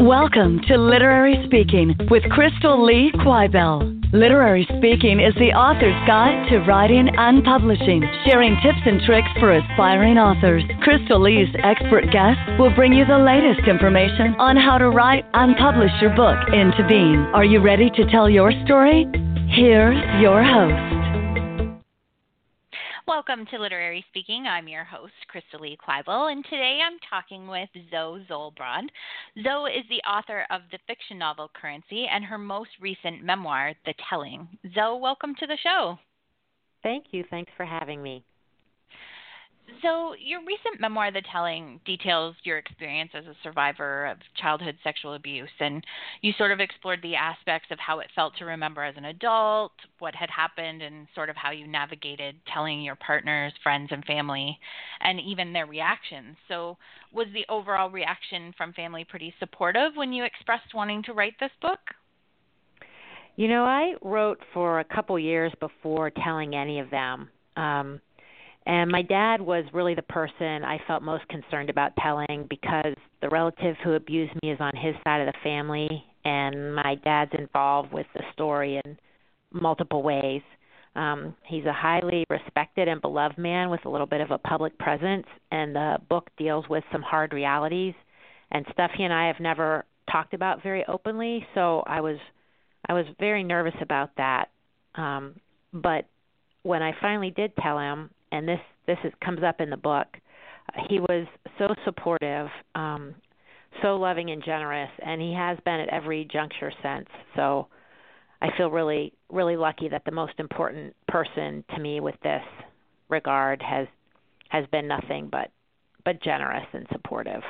Welcome to Literary Speaking with Crystal Lee Quibell. Literary Speaking is the author's guide to writing and publishing, sharing tips and tricks for aspiring authors. Crystal Lee's expert guests will bring you the latest information on how to write and publish your book into being. Are you ready to tell your story? Here's your host. Welcome to Literary Speaking. I'm your host, Crystal Lee Quibell, and today I'm talking with Zoe Zolbrod. Zoe is the author of the fiction novel Currency and her most recent memoir, The Telling. Zoe, welcome to the show. Thank you. Thanks for having me. So, your recent memoir, The Telling, details your experience as a survivor of childhood sexual abuse, and you sort of explored the aspects of how it felt to remember as an adult, what had happened, and sort of how you navigated telling your partners, friends, and family, and even their reactions. So, was the overall reaction from family pretty supportive when you expressed wanting to write this book? You know, I wrote for a couple years before telling any of them. Um, and my dad was really the person I felt most concerned about telling because the relative who abused me is on his side of the family, and my dad's involved with the story in multiple ways. Um, he's a highly respected and beloved man with a little bit of a public presence, and the book deals with some hard realities and stuff he and I have never talked about very openly. So I was, I was very nervous about that. Um, but when I finally did tell him, and this this is, comes up in the book. He was so supportive, um, so loving and generous, and he has been at every juncture since. So I feel really really lucky that the most important person to me with this regard has has been nothing but but generous and supportive.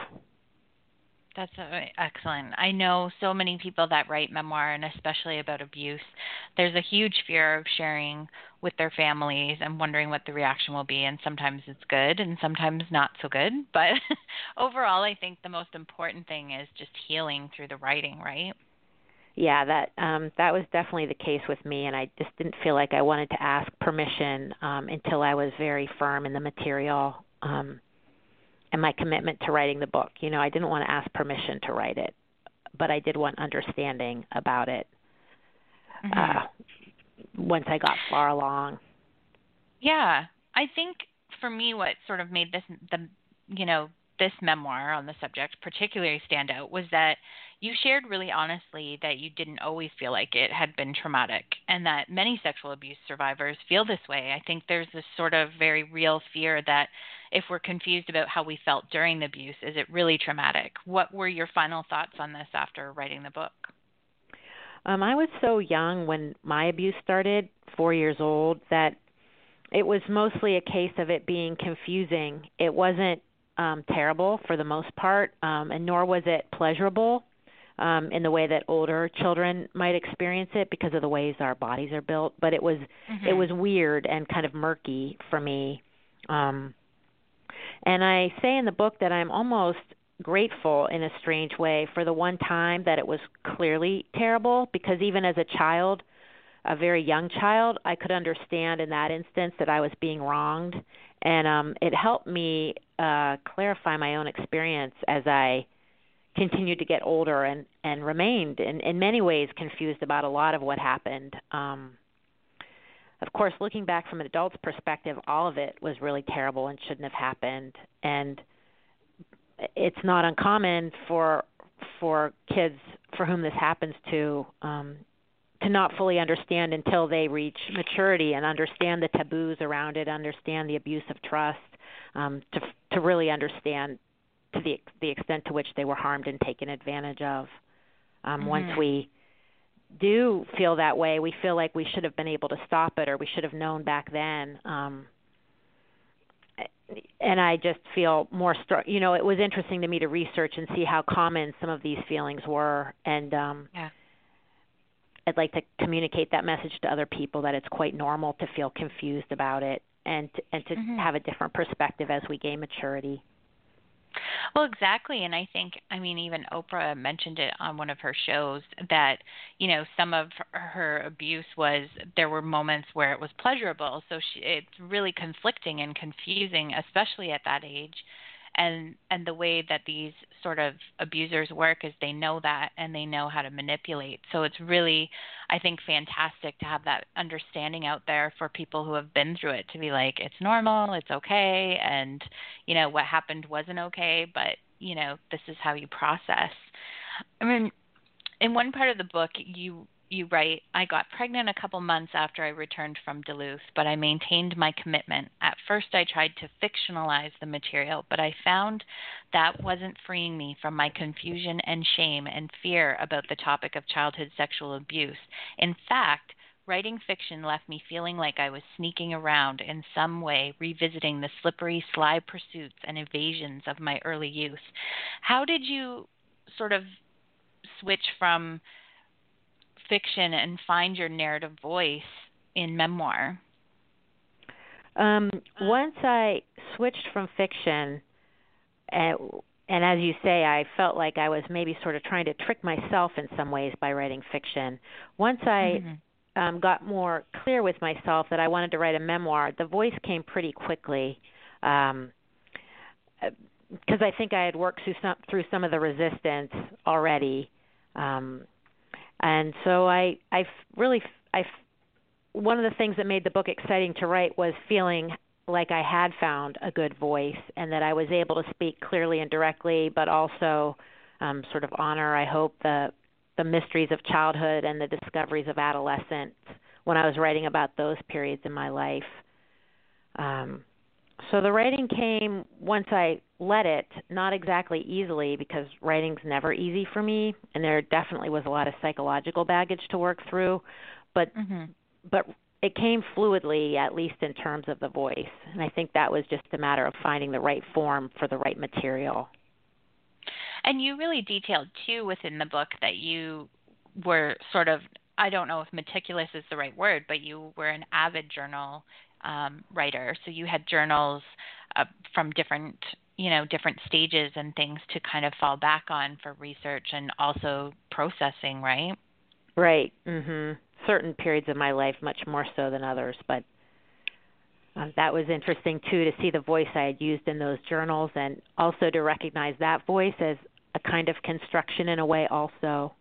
That's uh, excellent. I know so many people that write memoir, and especially about abuse. There's a huge fear of sharing with their families and wondering what the reaction will be. And sometimes it's good, and sometimes not so good. But overall, I think the most important thing is just healing through the writing, right? Yeah, that um that was definitely the case with me and I just didn't feel like I wanted to ask permission um until I was very firm in the material. Um and my commitment to writing the book. You know, I didn't want to ask permission to write it, but I did want understanding about it mm-hmm. uh, once I got far along. Yeah, I think for me, what sort of made this the you know this memoir on the subject particularly stand out was that you shared really honestly that you didn't always feel like it had been traumatic and that many sexual abuse survivors feel this way. I think there's this sort of very real fear that if we're confused about how we felt during the abuse, is it really traumatic? What were your final thoughts on this after writing the book? Um, I was so young when my abuse started, four years old, that it was mostly a case of it being confusing. It wasn't um, terrible for the most part, um, and nor was it pleasurable um, in the way that older children might experience it because of the ways our bodies are built. But it was mm-hmm. it was weird and kind of murky for me. Um, and I say in the book that I'm almost grateful in a strange way for the one time that it was clearly terrible because even as a child a very young child i could understand in that instance that i was being wronged. And um it helped me uh clarify my own experience as i continued to get older and and remained in in many ways confused about a lot of what happened. Um of course looking back from an adult's perspective all of it was really terrible and shouldn't have happened and it's not uncommon for for kids for whom this happens to um to not fully understand until they reach maturity and understand the taboos around it, understand the abuse of trust, um, to to really understand to the the extent to which they were harmed and taken advantage of. Um, mm-hmm. Once we do feel that way, we feel like we should have been able to stop it or we should have known back then. Um, and I just feel more strong. You know, it was interesting to me to research and see how common some of these feelings were, and um, yeah. I'd like to communicate that message to other people that it's quite normal to feel confused about it and to, and to mm-hmm. have a different perspective as we gain maturity. Well, exactly. And I think, I mean, even Oprah mentioned it on one of her shows that, you know, some of her abuse was there were moments where it was pleasurable. So she, it's really conflicting and confusing, especially at that age. And and the way that these sort of abusers work is they know that and they know how to manipulate so it's really i think fantastic to have that understanding out there for people who have been through it to be like it's normal it's okay and you know what happened wasn't okay but you know this is how you process i mean in one part of the book you you write, I got pregnant a couple months after I returned from Duluth, but I maintained my commitment. At first, I tried to fictionalize the material, but I found that wasn't freeing me from my confusion and shame and fear about the topic of childhood sexual abuse. In fact, writing fiction left me feeling like I was sneaking around in some way, revisiting the slippery, sly pursuits and evasions of my early youth. How did you sort of switch from fiction and find your narrative voice in memoir? Um, once I switched from fiction, and, and as you say, I felt like I was maybe sort of trying to trick myself in some ways by writing fiction. Once I mm-hmm. um, got more clear with myself that I wanted to write a memoir, the voice came pretty quickly. Um, because I think I had worked through some through some of the resistance already. Um, and so I I really I one of the things that made the book exciting to write was feeling like I had found a good voice and that I was able to speak clearly and directly, but also um, sort of honor, I hope, the the mysteries of childhood and the discoveries of adolescence when I was writing about those periods in my life. Um, so the writing came once I let it, not exactly easily because writing's never easy for me and there definitely was a lot of psychological baggage to work through, but mm-hmm. But it came fluidly at least in terms of the voice. And I think that was just a matter of finding the right form for the right material. And you really detailed too within the book that you were sort of I don't know if meticulous is the right word, but you were an avid journal um, writer. So you had journals uh, from different, you know, different stages and things to kind of fall back on for research and also processing, right? Right. Mhm. Certain periods of my life much more so than others, but um, that was interesting too to see the voice I had used in those journals and also to recognize that voice as a kind of construction in a way also.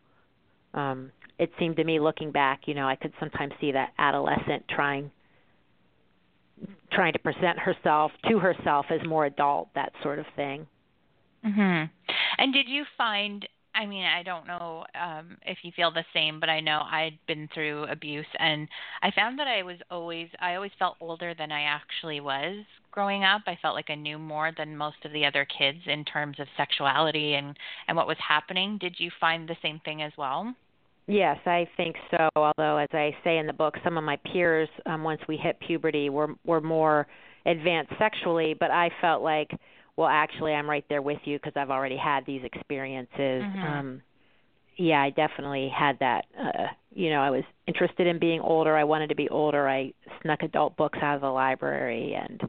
Um, it seemed to me looking back, you know, I could sometimes see that adolescent trying trying to present herself to herself as more adult, that sort of thing. Mhm. And did you find I mean, I don't know um if you feel the same, but I know I'd been through abuse and I found that I was always I always felt older than I actually was growing up. I felt like I knew more than most of the other kids in terms of sexuality and and what was happening. Did you find the same thing as well? Yes, I think so. Although, as I say in the book, some of my peers, um, once we hit puberty, were were more advanced sexually. But I felt like, well, actually, I'm right there with you because I've already had these experiences. Mm-hmm. Um, yeah, I definitely had that. Uh, you know, I was interested in being older. I wanted to be older. I snuck adult books out of the library, and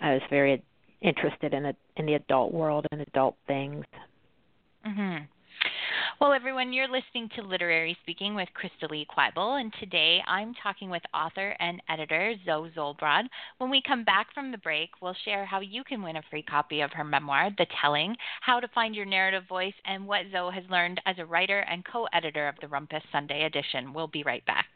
I was very interested in the in the adult world and adult things. Mhm. Well, everyone, you're listening to Literary Speaking with Crystal Lee Quibell, and today I'm talking with author and editor Zoe Zolbrod. When we come back from the break, we'll share how you can win a free copy of her memoir, The Telling, how to find your narrative voice, and what Zoe has learned as a writer and co editor of the Rumpus Sunday edition. We'll be right back.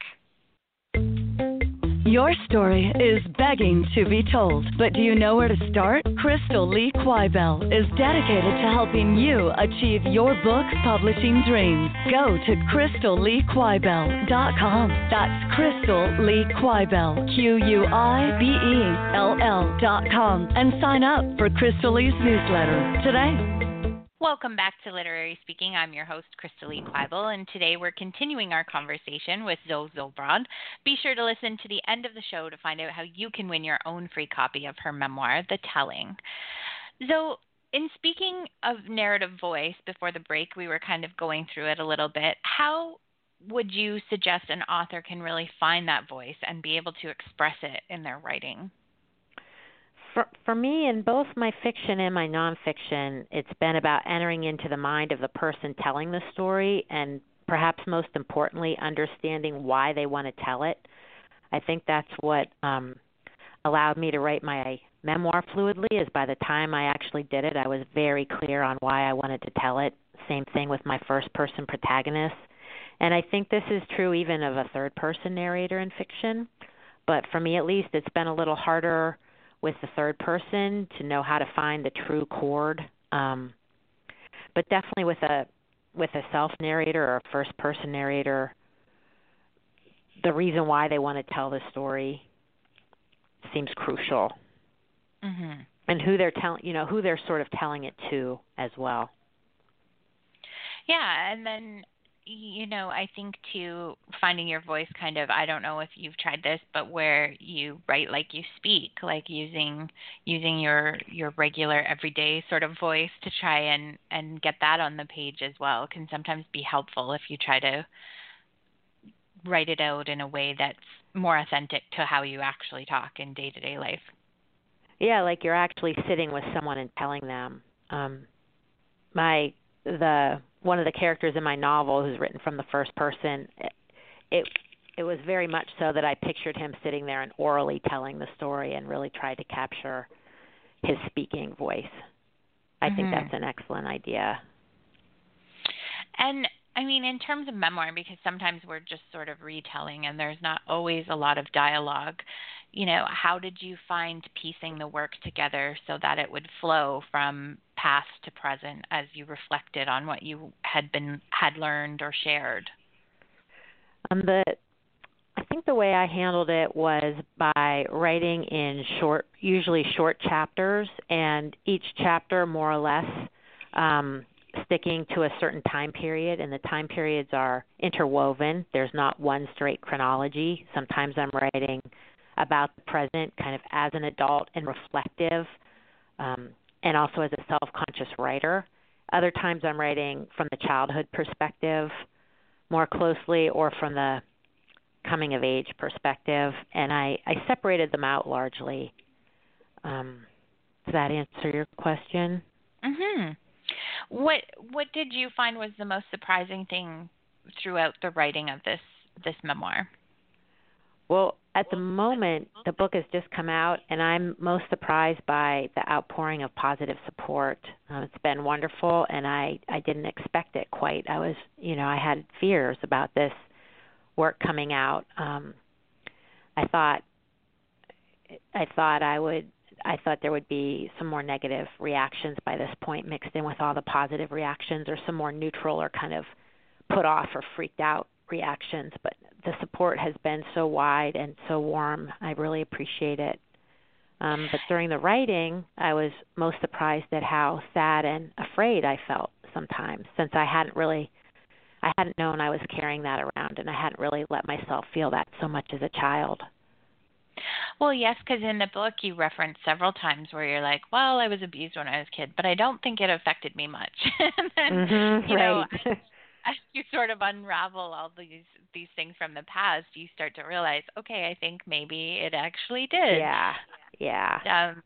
Your story is begging to be told, but do you know where to start? Crystal Lee Quibell is dedicated to helping you achieve your book publishing dreams. Go to CrystalLeeQuibell.com. That's Crystal Lee Quibell, Q-U-I-B-E-L-L dot com, and sign up for Crystal Lee's newsletter today. Welcome back to Literary Speaking. I'm your host, Crystal Lee Quibell, and today we're continuing our conversation with Zoe Zolbrod. Be sure to listen to the end of the show to find out how you can win your own free copy of her memoir, The Telling. Zoe, in speaking of narrative voice, before the break, we were kind of going through it a little bit. How would you suggest an author can really find that voice and be able to express it in their writing? For for me in both my fiction and my nonfiction, it's been about entering into the mind of the person telling the story and perhaps most importantly understanding why they want to tell it. I think that's what um allowed me to write my memoir fluidly is by the time I actually did it, I was very clear on why I wanted to tell it. Same thing with my first person protagonist. And I think this is true even of a third person narrator in fiction. But for me at least, it's been a little harder with the third person to know how to find the true chord. Um, but definitely with a with a self narrator or a first person narrator, the reason why they want to tell the story seems crucial. Mm-hmm. And who they're telling, you know, who they're sort of telling it to as well. Yeah, and then you know, I think too finding your voice kind of I don't know if you've tried this, but where you write like you speak, like using using your your regular everyday sort of voice to try and and get that on the page as well can sometimes be helpful if you try to write it out in a way that's more authentic to how you actually talk in day-to-day life. Yeah, like you're actually sitting with someone and telling them. Um my the one of the characters in my novel who's written from the first person it it was very much so that I pictured him sitting there and orally telling the story and really tried to capture his speaking voice. I mm-hmm. think that's an excellent idea. And I mean, in terms of memoir, because sometimes we're just sort of retelling and there's not always a lot of dialogue, you know, how did you find piecing the work together so that it would flow from past to present as you reflected on what you had been had learned or shared? Um, the I think the way I handled it was by writing in short, usually short chapters, and each chapter more or less um, sticking to a certain time period, and the time periods are interwoven. There's not one straight chronology. Sometimes I'm writing about the present kind of as an adult and reflective, um, and also as a self conscious writer. Other times I'm writing from the childhood perspective more closely or from the coming of age perspective, and I, I separated them out largely. Um, does that answer your question? Mhm. What what did you find was the most surprising thing throughout the writing of this this memoir? Well, at the moment, the book has just come out, and I'm most surprised by the outpouring of positive support. Uh, it's been wonderful, and I I didn't expect it quite. I was, you know, I had fears about this work coming out. Um, I thought I thought I would I thought there would be some more negative reactions by this point mixed in with all the positive reactions or some more neutral or kind of put off or freaked out reactions, but the support has been so wide and so warm. I really appreciate it. Um, but during the writing, I was most surprised at how sad and afraid I felt sometimes, since I hadn't really, I hadn't known I was carrying that around, and I hadn't really let myself feel that so much as a child. Well, yes, because in the book you reference several times where you're like, "Well, I was abused when I was a kid, but I don't think it affected me much." and then, mm-hmm, you right. know, as you sort of unravel all these these things from the past, you start to realize, okay, I think maybe it actually did. Yeah. Yeah. Um,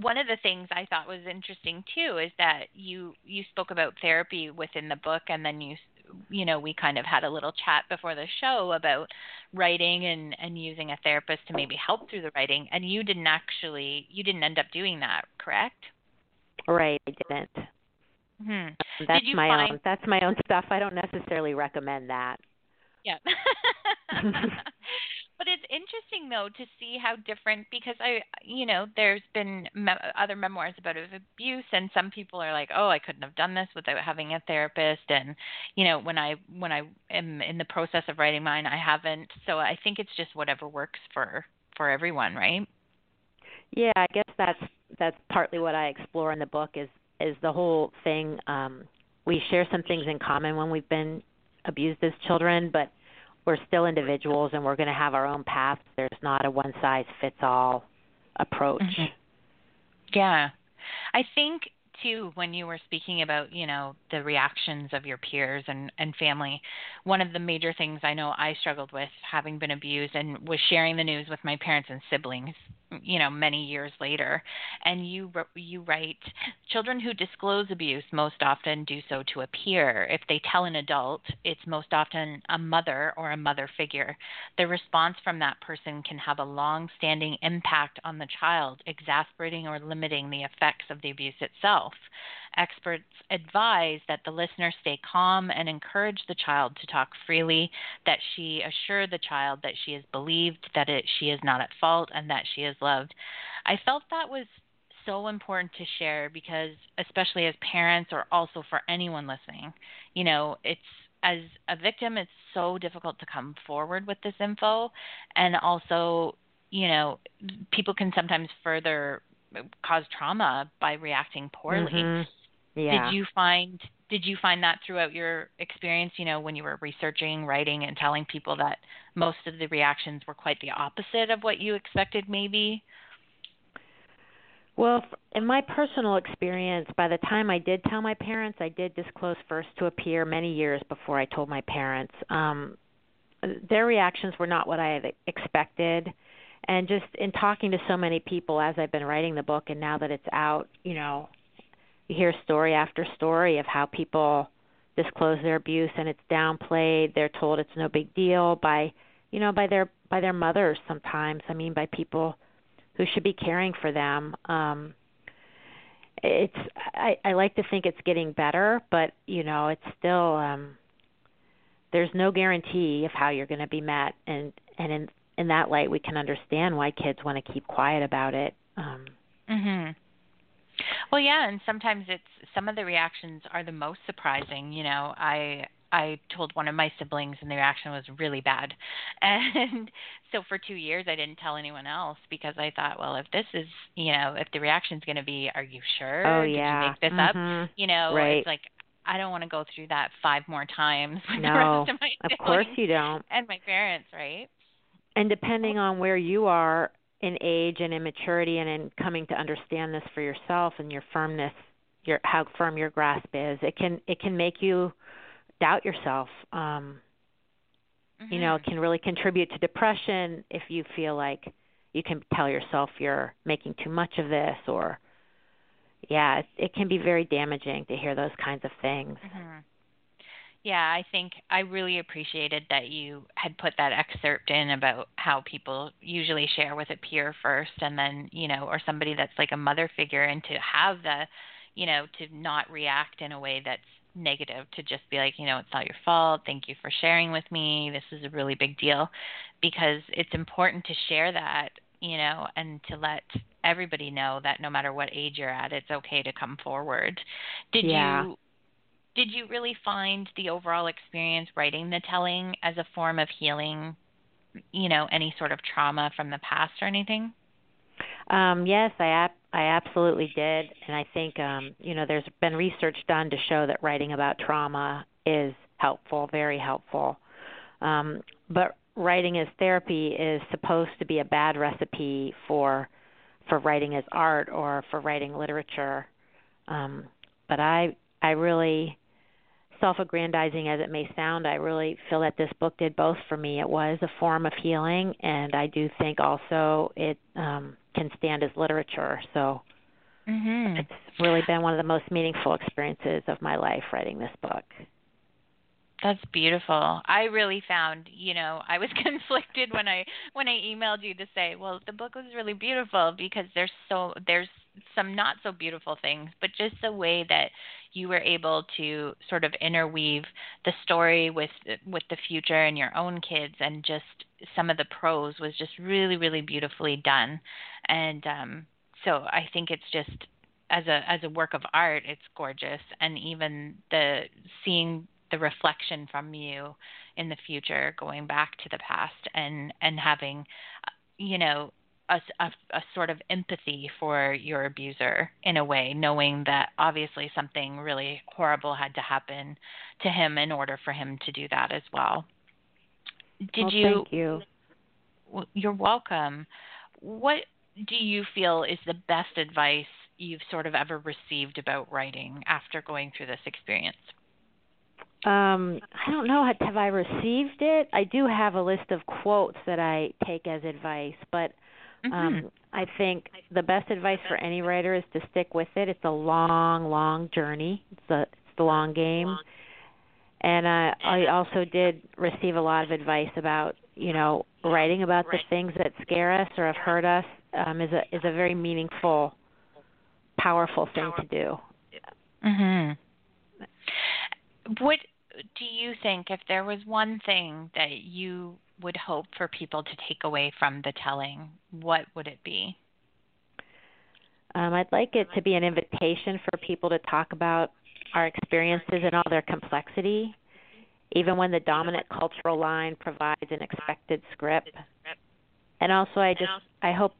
one of the things I thought was interesting too is that you you spoke about therapy within the book, and then you you know we kind of had a little chat before the show about writing and and using a therapist to maybe help through the writing, and you didn't actually you didn't end up doing that, correct? Right, I didn't. Hmm. That's my find... own. That's my own stuff. I don't necessarily recommend that. Yeah. but it's interesting though to see how different because I, you know, there's been me- other memoirs about abuse, and some people are like, "Oh, I couldn't have done this without having a therapist," and you know, when I when I am in the process of writing mine, I haven't. So I think it's just whatever works for for everyone, right? Yeah, I guess that's that's partly what I explore in the book is is the whole thing. Um, we share some things in common when we've been abused as children, but we're still individuals and we're going to have our own paths. There's not a one size fits all approach. Mm-hmm. Yeah. I think too when you were speaking about, you know, the reactions of your peers and and family, one of the major things I know I struggled with having been abused and was sharing the news with my parents and siblings you know many years later. And you you write children who disclose abuse most often do so to a peer if they tell an adult it's most often a mother or a mother figure. The response from that person can have a long standing impact on the child exasperating or limiting the effects of the abuse itself Experts advise that the listener stay calm and encourage the child to talk freely, that she assure the child that she is believed, that it, she is not at fault, and that she is loved. I felt that was so important to share because, especially as parents or also for anyone listening, you know, it's as a victim, it's so difficult to come forward with this info. And also, you know, people can sometimes further cause trauma by reacting poorly. Mm-hmm. Yeah. Did you find did you find that throughout your experience, you know, when you were researching, writing and telling people that most of the reactions were quite the opposite of what you expected maybe? Well, in my personal experience, by the time I did tell my parents, I did disclose first to a peer many years before I told my parents. Um their reactions were not what I had expected. And just in talking to so many people as I've been writing the book and now that it's out, you know, you hear story after story of how people disclose their abuse and it's downplayed. They're told it's no big deal by you know by their by their mothers sometimes. I mean by people who should be caring for them. Um it's i i like to think it's getting better but you know it's still um there's no guarantee of how you're going to be met. And and in in that light we can understand why kids want to keep quiet about it. Um mhm well, yeah, and sometimes it's some of the reactions are the most surprising. You know, I I told one of my siblings and the reaction was really bad. And so for 2 years I didn't tell anyone else because I thought, well, if this is, you know, if the reaction's going to be are you sure? Oh, Did yeah. you make this mm-hmm. up? You know, right. it's like I don't want to go through that five more times with no, the rest of my Of course you don't. And my parents, right? And depending on where you are in age and in maturity and in coming to understand this for yourself and your firmness your how firm your grasp is it can it can make you doubt yourself um mm-hmm. you know it can really contribute to depression if you feel like you can tell yourself you're making too much of this or yeah it, it can be very damaging to hear those kinds of things mm-hmm. Yeah, I think I really appreciated that you had put that excerpt in about how people usually share with a peer first and then, you know, or somebody that's like a mother figure and to have the, you know, to not react in a way that's negative, to just be like, you know, it's not your fault. Thank you for sharing with me. This is a really big deal because it's important to share that, you know, and to let everybody know that no matter what age you're at, it's okay to come forward. Did yeah. you did you really find the overall experience writing the telling as a form of healing, you know, any sort of trauma from the past or anything? Um, yes, I ap- I absolutely did, and I think um, you know there's been research done to show that writing about trauma is helpful, very helpful. Um, but writing as therapy is supposed to be a bad recipe for for writing as art or for writing literature. Um, but I I really self-aggrandizing as it may sound, I really feel that this book did both for me. It was a form of healing, and I do think also it um, can stand as literature. So mm-hmm. it's really been one of the most meaningful experiences of my life writing this book. That's beautiful. I really found, you know, I was conflicted when I when I emailed you to say, well, the book was really beautiful because there's so there's some not so beautiful things, but just the way that you were able to sort of interweave the story with with the future and your own kids and just some of the prose was just really really beautifully done. And um so I think it's just as a as a work of art, it's gorgeous, and even the seeing the reflection from you in the future going back to the past and and having uh, you know a, a, a, sort of empathy for your abuser in a way, knowing that obviously something really horrible had to happen to him in order for him to do that as well. Did well, you? Thank you. You're welcome. What do you feel is the best advice you've sort of ever received about writing after going through this experience? Um, I don't know. Have I received it? I do have a list of quotes that I take as advice, but Mm-hmm. Um, I think the best advice for any writer is to stick with it. It's a long, long journey. It's a it's the long game. And uh, I also did receive a lot of advice about, you know, writing about the things that scare us or have hurt us um, is a is a very meaningful, powerful thing to do. Mhm. What do you think if there was one thing that you would hope for people to take away from the telling, what would it be? Um, I'd like it to be an invitation for people to talk about our experiences and all their complexity, even when the dominant cultural line provides an expected script. And also, I just I hope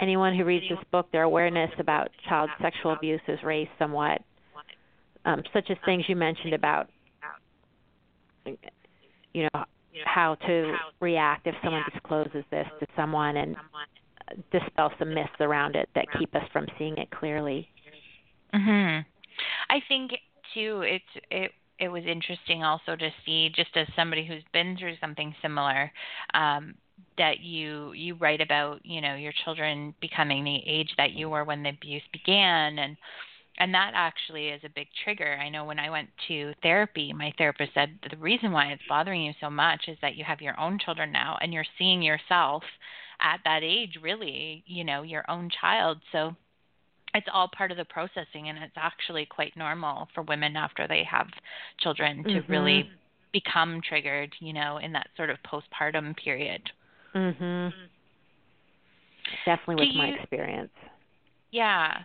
anyone who reads this book, their awareness about child sexual abuse is raised somewhat, um, such as things you mentioned about, you know, how to react if someone discloses this to someone and dispel some myths around it that keep us from seeing it clearly. Mhm. I think too it's it it was interesting also to see just as somebody who's been through something similar um that you you write about, you know, your children becoming the age that you were when the abuse began and and that actually is a big trigger. I know when I went to therapy, my therapist said the reason why it's bothering you so much is that you have your own children now and you're seeing yourself at that age really, you know, your own child. So it's all part of the processing and it's actually quite normal for women after they have children to mm-hmm. really become triggered, you know, in that sort of postpartum period. Mhm. Definitely with you, my experience. Yeah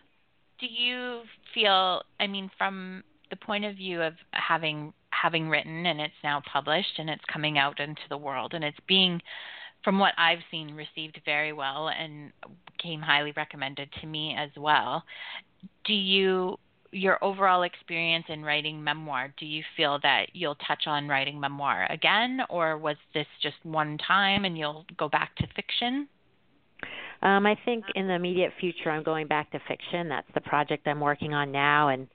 do you feel i mean from the point of view of having having written and it's now published and it's coming out into the world and it's being from what I've seen received very well and came highly recommended to me as well. Do you your overall experience in writing memoir, do you feel that you'll touch on writing memoir again or was this just one time and you'll go back to fiction? Um, I think in the immediate future, I'm going back to fiction. That's the project I'm working on now. And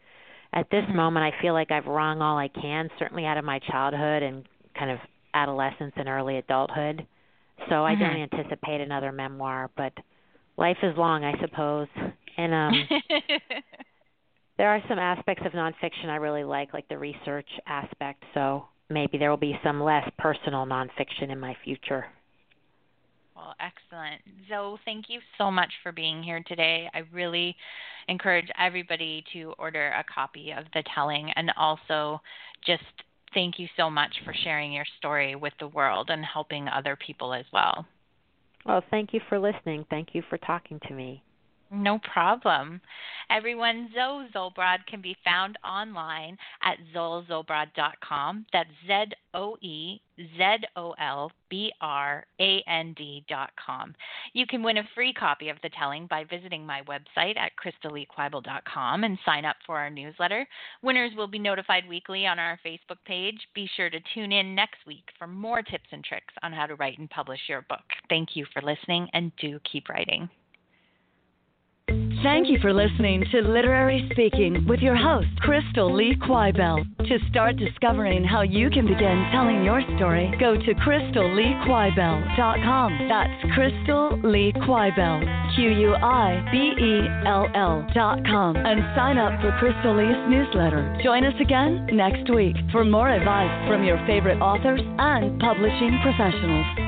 at this mm-hmm. moment, I feel like I've wrung all I can, certainly out of my childhood and kind of adolescence and early adulthood. So I mm-hmm. don't anticipate another memoir, but life is long, I suppose. And um there are some aspects of nonfiction I really like, like the research aspect. So maybe there will be some less personal nonfiction in my future. Well, excellent. Zoe, thank you so much for being here today. I really encourage everybody to order a copy of The Telling and also just thank you so much for sharing your story with the world and helping other people as well. Well, thank you for listening. Thank you for talking to me. No problem. Everyone, Zoe Zolbrod can be found online at zoezolbrod.com. That's Z O E Z O L B R A N D.com. You can win a free copy of The Telling by visiting my website at crystalleequibell.com and sign up for our newsletter. Winners will be notified weekly on our Facebook page. Be sure to tune in next week for more tips and tricks on how to write and publish your book. Thank you for listening and do keep writing. Thank you for listening to Literary Speaking with your host, Crystal Lee Quibell. To start discovering how you can begin telling your story, go to crystalleequibell.com. That's Crystal Lee Quibell, Q U I B E L L.com, and sign up for Crystal Lee's newsletter. Join us again next week for more advice from your favorite authors and publishing professionals.